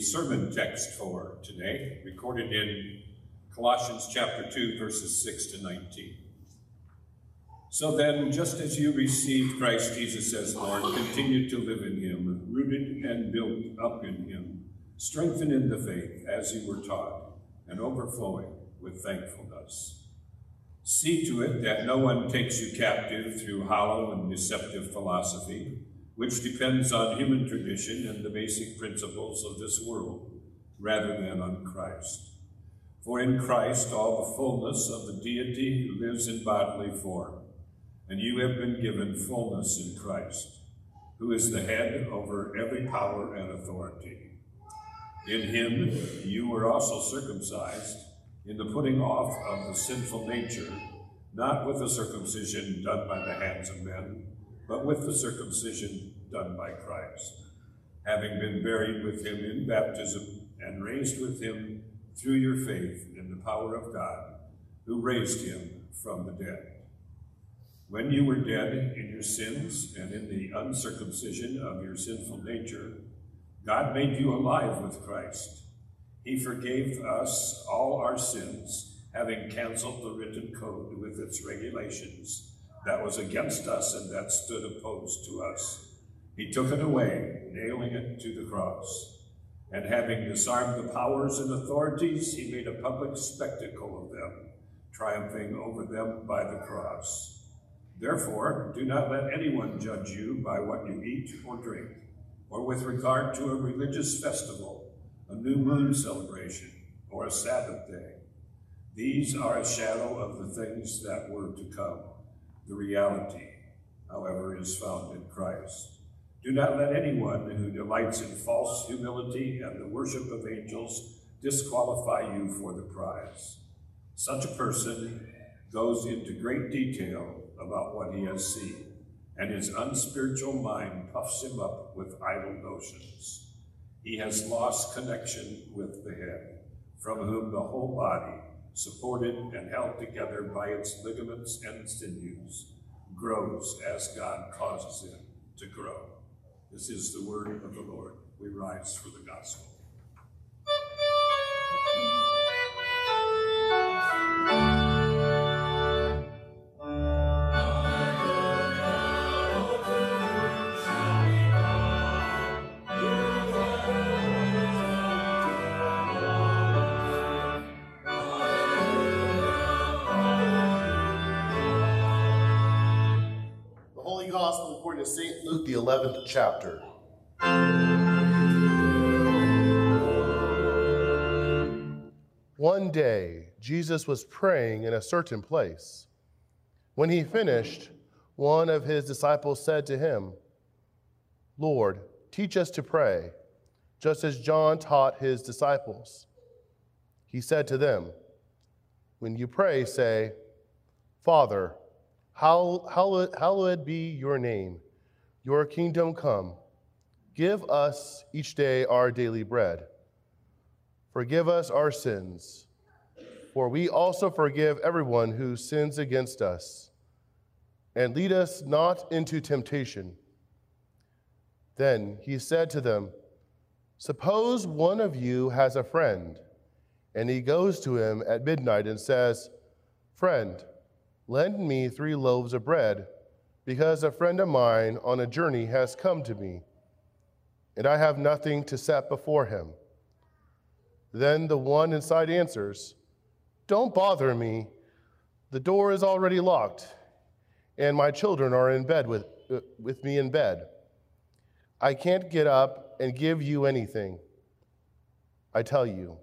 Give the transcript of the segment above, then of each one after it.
Sermon text for today, recorded in Colossians chapter 2, verses 6 to 19. So then, just as you received Christ Jesus as Lord, continue to live in him, rooted and built up in him, strengthened in the faith as you were taught, and overflowing with thankfulness. See to it that no one takes you captive through hollow and deceptive philosophy which depends on human tradition and the basic principles of this world, rather than on Christ. For in Christ all the fullness of the deity lives in bodily form, and you have been given fullness in Christ, who is the head over every power and authority. In him you were also circumcised in the putting off of the sinful nature, not with the circumcision done by the hands of men, but with the circumcision done by Christ, having been buried with him in baptism and raised with him through your faith in the power of God, who raised him from the dead. When you were dead in your sins and in the uncircumcision of your sinful nature, God made you alive with Christ. He forgave us all our sins, having canceled the written code with its regulations that was against us and that stood opposed to us. He took it away, nailing it to the cross. And having disarmed the powers and authorities, he made a public spectacle of them, triumphing over them by the cross. Therefore, do not let anyone judge you by what you eat or drink, or with regard to a religious festival, a new moon celebration, or a Sabbath day. These are a shadow of the things that were to come. The reality, however, is found in Christ. Do not let anyone who delights in false humility and the worship of angels disqualify you for the prize. Such a person goes into great detail about what he has seen, and his unspiritual mind puffs him up with idle notions. He has lost connection with the head, from whom the whole body, supported and held together by its ligaments and sinews, grows as God causes it to grow. This is the word of the Lord. We rise for the gospel. The 11th chapter. One day, Jesus was praying in a certain place. When he finished, one of his disciples said to him, Lord, teach us to pray, just as John taught his disciples. He said to them, When you pray, say, Father, hallowed, be your name. Your kingdom come. Give us each day our daily bread. Forgive us our sins, for we also forgive everyone who sins against us. And lead us not into temptation. Then he said to them, Suppose one of you has a friend, and he goes to him at midnight and says, Friend, lend me three loaves of bread because a friend of mine on a journey has come to me, and I have nothing to set before him. Then the one inside answers, Don't bother me. The door is already locked, and my children are in bed with, uh, with me in bed. I can't get up and give you anything. I tell you,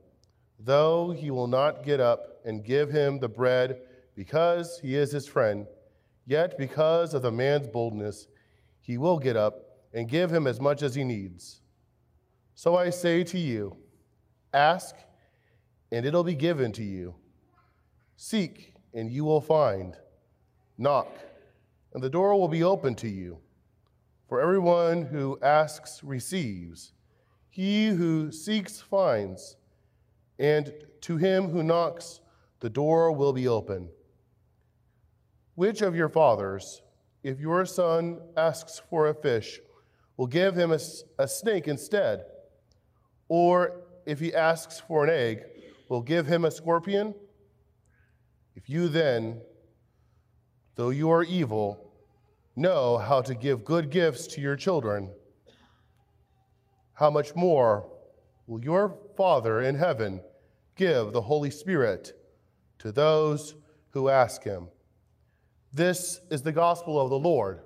though he will not get up and give him the bread because he is his friend, Yet, because of the man's boldness, he will get up and give him as much as he needs. So I say to you ask, and it'll be given to you. Seek, and you will find. Knock, and the door will be open to you. For everyone who asks receives, he who seeks finds, and to him who knocks, the door will be open. Which of your fathers, if your son asks for a fish, will give him a, a snake instead? Or if he asks for an egg, will give him a scorpion? If you then, though you are evil, know how to give good gifts to your children, how much more will your Father in heaven give the Holy Spirit to those who ask him? This is the gospel of the Lord.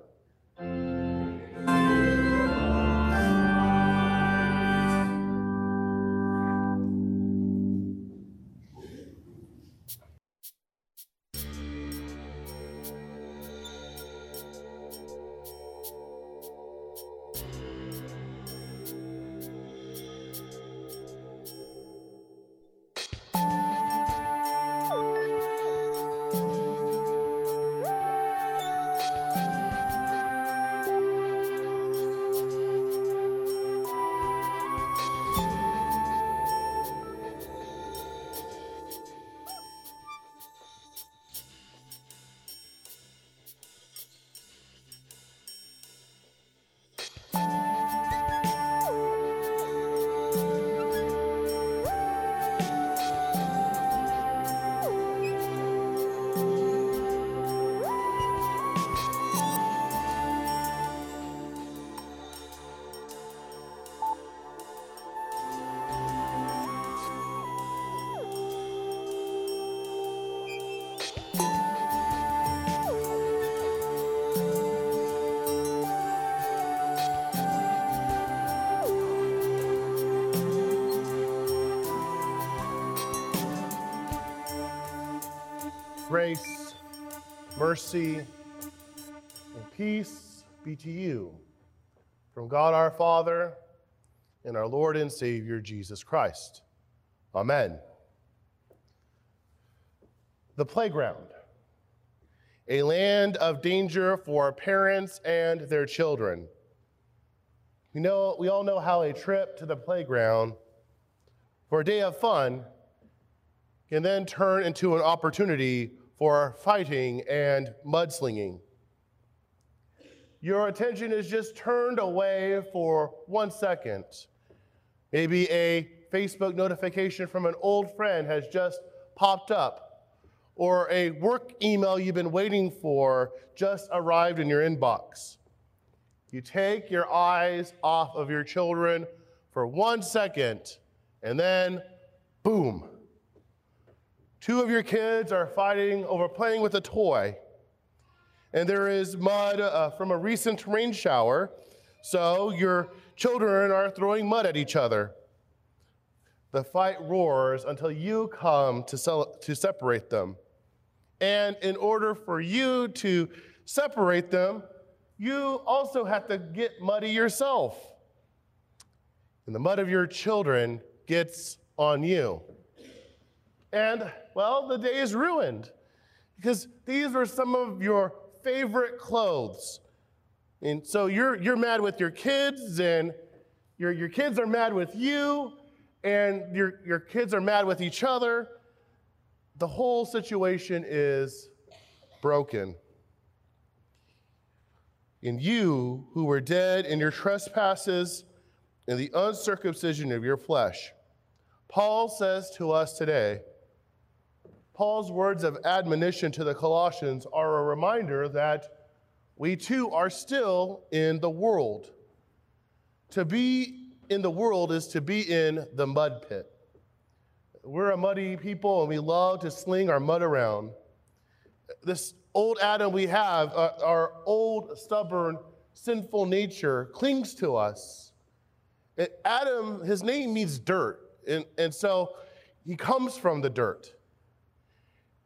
Mercy, and peace be to you from God our Father and our Lord and Savior Jesus Christ. Amen. The playground, a land of danger for parents and their children. We know we all know how a trip to the playground for a day of fun can then turn into an opportunity for fighting and mudslinging. Your attention is just turned away for one second. Maybe a Facebook notification from an old friend has just popped up, or a work email you've been waiting for just arrived in your inbox. You take your eyes off of your children for one second, and then boom. Two of your kids are fighting over playing with a toy, and there is mud uh, from a recent rain shower, so your children are throwing mud at each other. The fight roars until you come to, sell, to separate them. And in order for you to separate them, you also have to get muddy yourself. And the mud of your children gets on you. And, well, the day is ruined because these are some of your favorite clothes. And so you're, you're mad with your kids, and your, your kids are mad with you, and your, your kids are mad with each other. The whole situation is broken in you who were dead in your trespasses and the uncircumcision of your flesh. Paul says to us today, Paul's words of admonition to the Colossians are a reminder that we too are still in the world. To be in the world is to be in the mud pit. We're a muddy people and we love to sling our mud around. This old Adam we have, uh, our old, stubborn, sinful nature clings to us. It, Adam, his name means dirt. And, and so he comes from the dirt.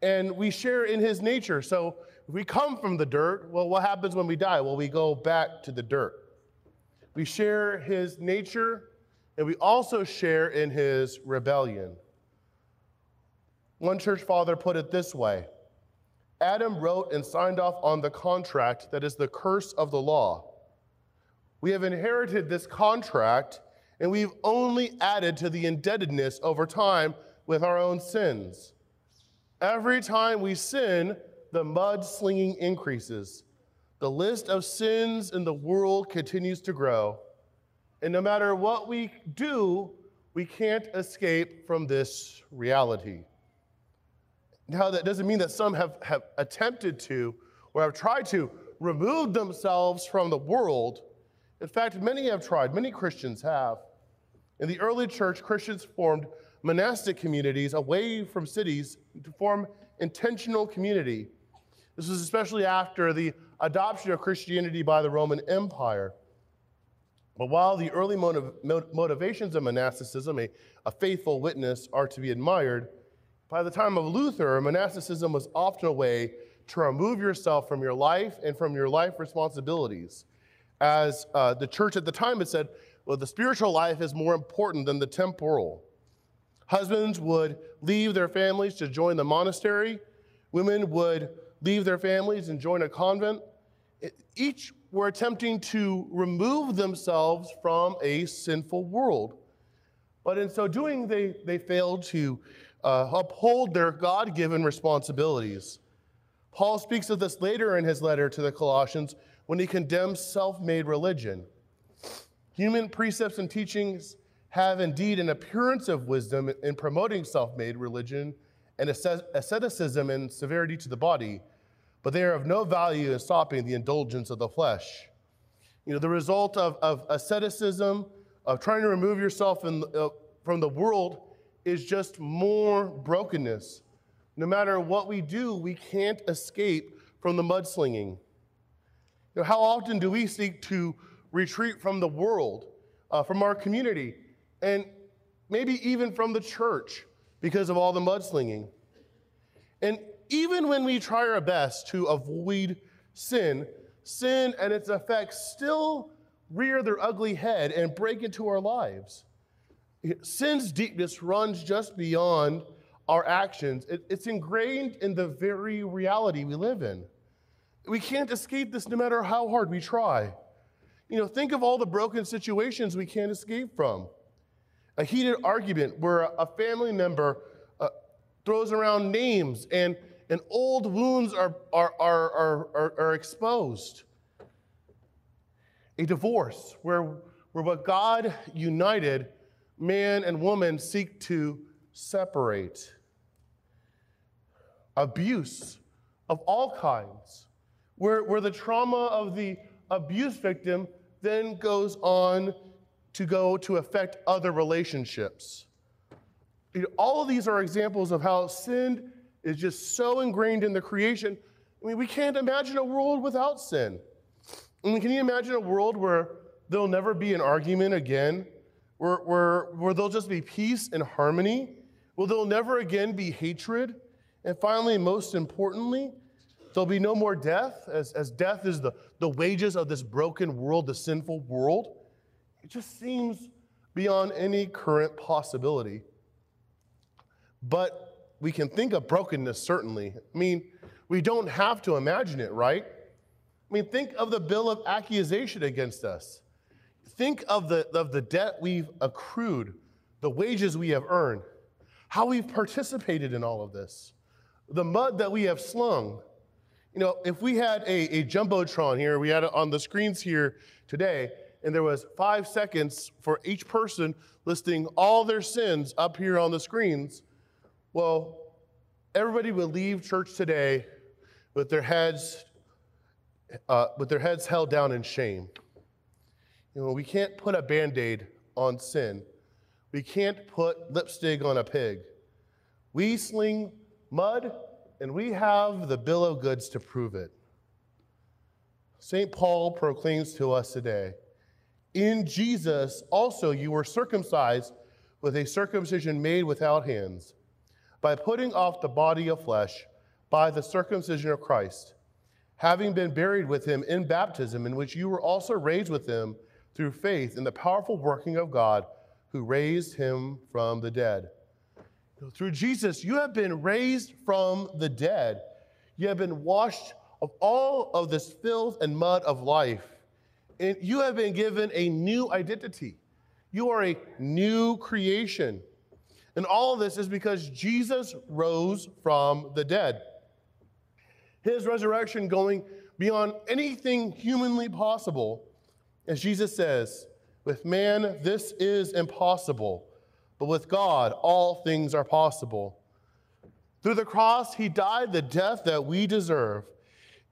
And we share in his nature. So if we come from the dirt, well, what happens when we die? Well, we go back to the dirt. We share his nature, and we also share in his rebellion. One church father put it this way Adam wrote and signed off on the contract that is the curse of the law. We have inherited this contract, and we've only added to the indebtedness over time with our own sins. Every time we sin, the mud slinging increases. The list of sins in the world continues to grow. And no matter what we do, we can't escape from this reality. Now, that doesn't mean that some have, have attempted to or have tried to remove themselves from the world. In fact, many have tried, many Christians have. In the early church, Christians formed monastic communities away from cities to form intentional community. This was especially after the adoption of Christianity by the Roman Empire. But while the early motiv- motivations of monasticism, a, a faithful witness, are to be admired, by the time of Luther, monasticism was often a way to remove yourself from your life and from your life responsibilities. As uh, the church at the time had said, well, the spiritual life is more important than the temporal. Husbands would leave their families to join the monastery, women would leave their families and join a convent. Each were attempting to remove themselves from a sinful world. But in so doing, they, they failed to uh, uphold their God given responsibilities. Paul speaks of this later in his letter to the Colossians when he condemns self made religion. Human precepts and teachings have indeed an appearance of wisdom in promoting self made religion and asceticism and severity to the body, but they are of no value in stopping the indulgence of the flesh. You know, the result of, of asceticism, of trying to remove yourself in, uh, from the world, is just more brokenness. No matter what we do, we can't escape from the mudslinging. You know, how often do we seek to retreat from the world, uh, from our community, and maybe even from the church because of all the mudslinging? And even when we try our best to avoid sin, sin and its effects still rear their ugly head and break into our lives. Sin's deepness runs just beyond our actions, it, it's ingrained in the very reality we live in. We can't escape this no matter how hard we try. You know, think of all the broken situations we can't escape from. A heated argument where a family member uh, throws around names and, and old wounds are, are, are, are, are, exposed. A divorce where, where what God united, man and woman seek to separate. Abuse of all kinds, where, where the trauma of the abuse victim then goes on to go to affect other relationships. All of these are examples of how sin is just so ingrained in the creation. I mean, we can't imagine a world without sin. I mean, can you imagine a world where there'll never be an argument again? Where, where, where there'll just be peace and harmony? Will there'll never again be hatred? And finally, most importantly, There'll be no more death, as, as death is the, the wages of this broken world, the sinful world. It just seems beyond any current possibility. But we can think of brokenness, certainly. I mean, we don't have to imagine it, right? I mean, think of the bill of accusation against us. Think of the, of the debt we've accrued, the wages we have earned, how we've participated in all of this, the mud that we have slung, you know, if we had a, a Jumbotron here, we had it on the screens here today, and there was five seconds for each person listing all their sins up here on the screens, well, everybody would leave church today with their heads, uh, with their heads held down in shame. You know, we can't put a band-aid on sin. We can't put lipstick on a pig. We sling mud and we have the bill of goods to prove it. St. Paul proclaims to us today In Jesus also you were circumcised with a circumcision made without hands, by putting off the body of flesh by the circumcision of Christ, having been buried with him in baptism, in which you were also raised with him through faith in the powerful working of God who raised him from the dead through Jesus, you have been raised from the dead. You have been washed of all of this filth and mud of life. And you have been given a new identity. You are a new creation. And all of this is because Jesus rose from the dead. His resurrection going beyond anything humanly possible. As Jesus says, with man, this is impossible but with God, all things are possible. Through the cross, he died the death that we deserve.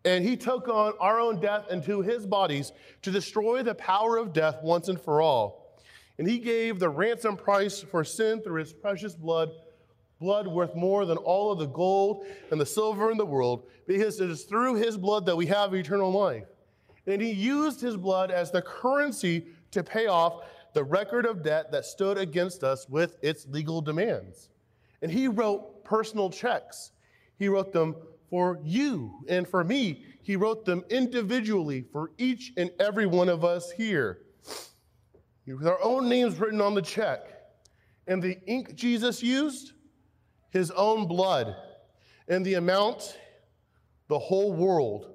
And he took on our own death into his bodies to destroy the power of death once and for all. And he gave the ransom price for sin through his precious blood, blood worth more than all of the gold and the silver in the world, because it is through his blood that we have eternal life. And he used his blood as the currency to pay off the record of debt that stood against us with its legal demands. And he wrote personal checks. He wrote them for you and for me. He wrote them individually for each and every one of us here. With our own names written on the check. And the ink Jesus used, his own blood. And the amount, the whole world.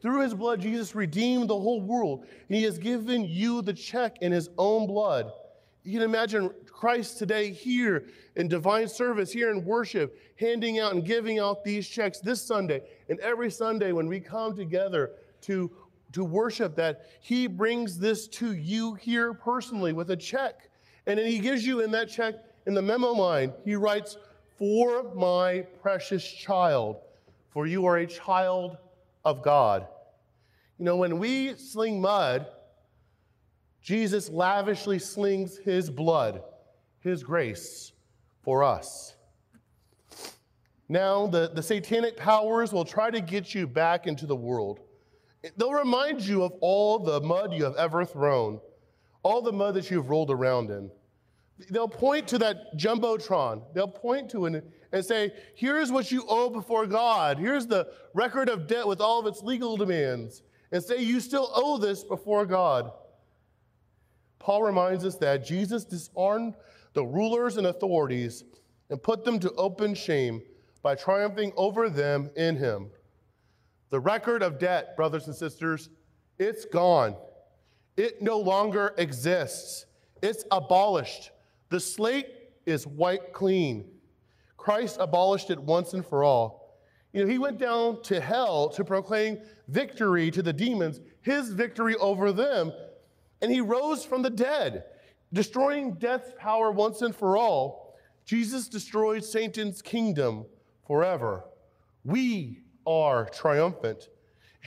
Through his blood, Jesus redeemed the whole world. And he has given you the check in his own blood. You can imagine Christ today here in divine service, here in worship, handing out and giving out these checks this Sunday and every Sunday when we come together to, to worship, that he brings this to you here personally with a check. And then he gives you in that check, in the memo line, he writes, For my precious child, for you are a child of God. You know, when we sling mud, Jesus lavishly slings his blood, his grace for us. Now, the, the satanic powers will try to get you back into the world. They'll remind you of all the mud you have ever thrown, all the mud that you've rolled around in. they'll point to that jumbotron. They'll point to it and say, here's what you owe before God. Here's the record of debt with all of its legal demands. And say, you still owe this before God. Paul reminds us that Jesus disarmed the rulers and authorities and put them to open shame by triumphing over them in him. The record of debt, brothers and sisters, it's gone. It no longer exists. It's abolished. The slate is wiped clean. Christ abolished it once and for all. You know, he went down to hell to proclaim victory to the demons, his victory over them, and he rose from the dead, destroying death's power once and for all. Jesus destroyed Satan's kingdom forever. We are triumphant.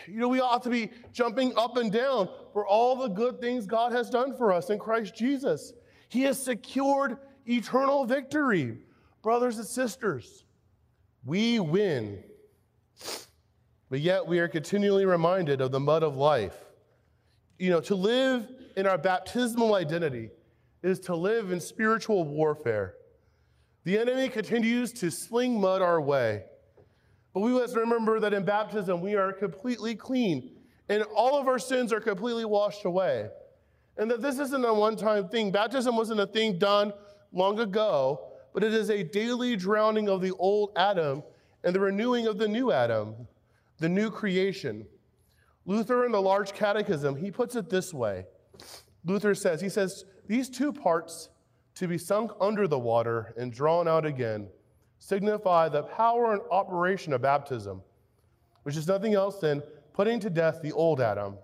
You know, we ought to be jumping up and down for all the good things God has done for us in Christ Jesus. He has secured eternal victory. Brothers and sisters, we win. But yet we are continually reminded of the mud of life. You know, to live in our baptismal identity is to live in spiritual warfare. The enemy continues to sling mud our way. But we must remember that in baptism we are completely clean and all of our sins are completely washed away. And that this isn't a one time thing. Baptism wasn't a thing done long ago, but it is a daily drowning of the old Adam and the renewing of the new Adam, the new creation. Luther in the Large Catechism, he puts it this way. Luther says, he says, these two parts to be sunk under the water and drawn out again signify the power and operation of baptism, which is nothing else than putting to death the old Adam,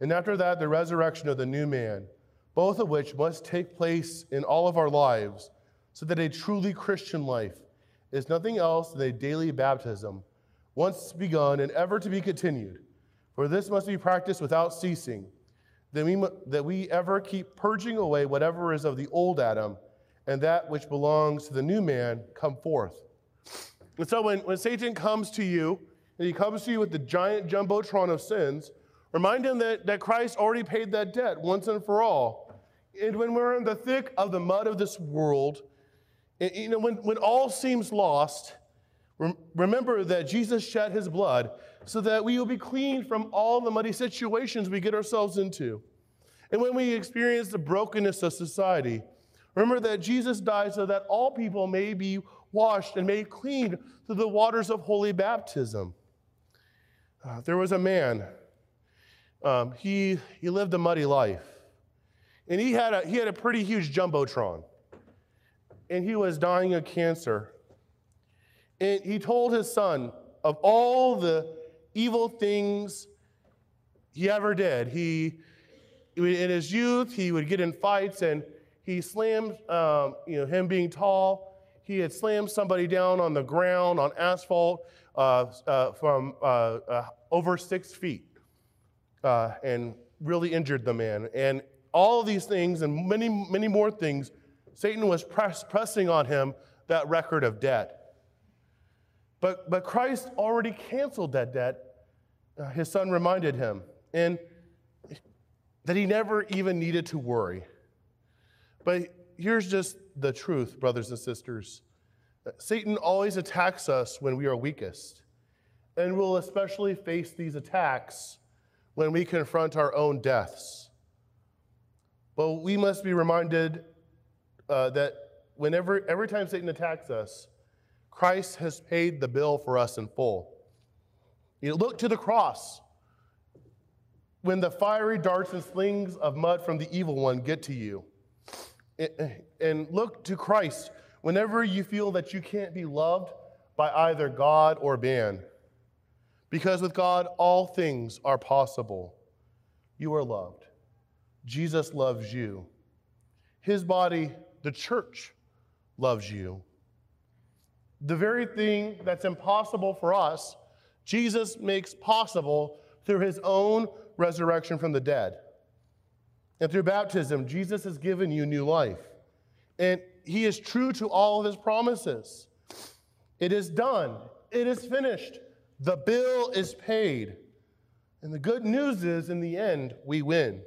and after that, the resurrection of the new man, both of which must take place in all of our lives, so that a truly Christian life is nothing else than a daily baptism, once begun and ever to be continued. For this must be practiced without ceasing, that we, that we ever keep purging away whatever is of the old Adam and that which belongs to the new man come forth. And so when, when Satan comes to you, and he comes to you with the giant jumbotron of sins, remind him that, that Christ already paid that debt once and for all. And when we're in the thick of the mud of this world, and, you know, when, when all seems lost, remember that Jesus shed his blood so that we will be clean from all the muddy situations we get ourselves into. And when we experience the brokenness of society, Remember that Jesus died so that all people may be washed and made clean through the waters of holy baptism. Uh, there was a man, um, he, he lived a muddy life, and he had, a, he had a pretty huge jumbotron, and he was dying of cancer. And he told his son of all the evil things he ever did. He, in his youth, he would get in fights and he slammed, um, you know, him being tall, he had slammed somebody down on the ground on asphalt uh, uh, from uh, uh over six feet uh, and really injured the man. And all these things and many, many more things, Satan was press, pressing on him that record of debt. But, but Christ already canceled that debt, uh, his son reminded him, and that he never even needed to worry. But here's just the truth, brothers and sisters Satan always attacks us when we are weakest, and we'll especially face these attacks when we confront our own deaths. But we must be reminded uh, that whenever, every time Satan attacks us, Christ has paid the bill for us in full. You look to the cross. When the fiery darts and slings of mud from the evil one get to you, and look to Christ whenever you feel that you can't be loved by either God or man. Because with God, all things are possible. You are loved. Jesus loves you. His body, the church, loves you. The very thing that's impossible for us, Jesus makes possible through his own resurrection from the dead. And through baptism, Jesus has given you new life. And he is true to all of his promises. It is done, it is finished. The bill is paid. And the good news is, in the end, we win.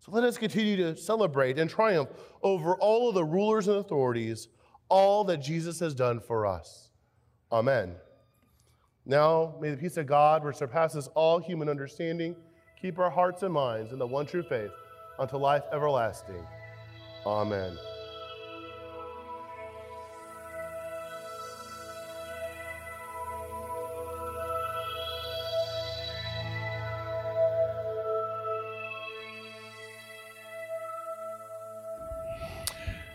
So let us continue to celebrate and triumph over all of the rulers and authorities, all that Jesus has done for us. Amen. Now, may the peace of God, which surpasses all human understanding, keep our hearts and minds in the one true faith unto life everlasting. Amen.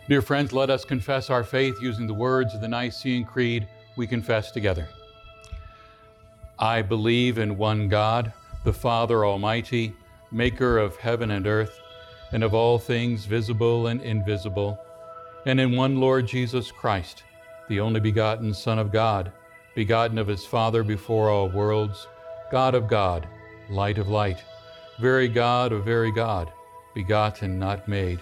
Dear friends, let us confess our faith using the words of the Nicene Creed we confess together. I believe in one God, the Father Almighty, maker of heaven and earth, and of all things visible and invisible, and in one Lord Jesus Christ, the only begotten Son of God, begotten of his Father before all worlds, God of God, light of light, very God of very God, begotten, not made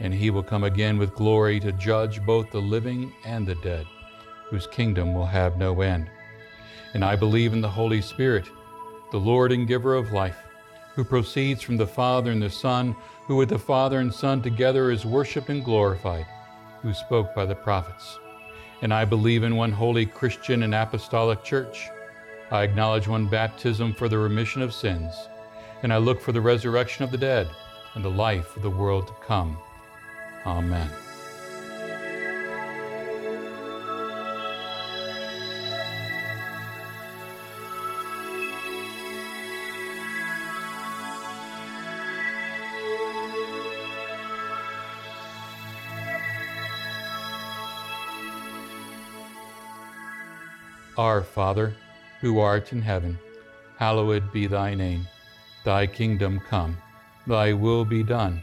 and he will come again with glory to judge both the living and the dead, whose kingdom will have no end. And I believe in the Holy Spirit, the Lord and giver of life, who proceeds from the Father and the Son, who with the Father and Son together is worshiped and glorified, who spoke by the prophets. And I believe in one holy Christian and apostolic church. I acknowledge one baptism for the remission of sins, and I look for the resurrection of the dead and the life of the world to come. Amen. Our Father, who art in heaven, hallowed be thy name. Thy kingdom come, thy will be done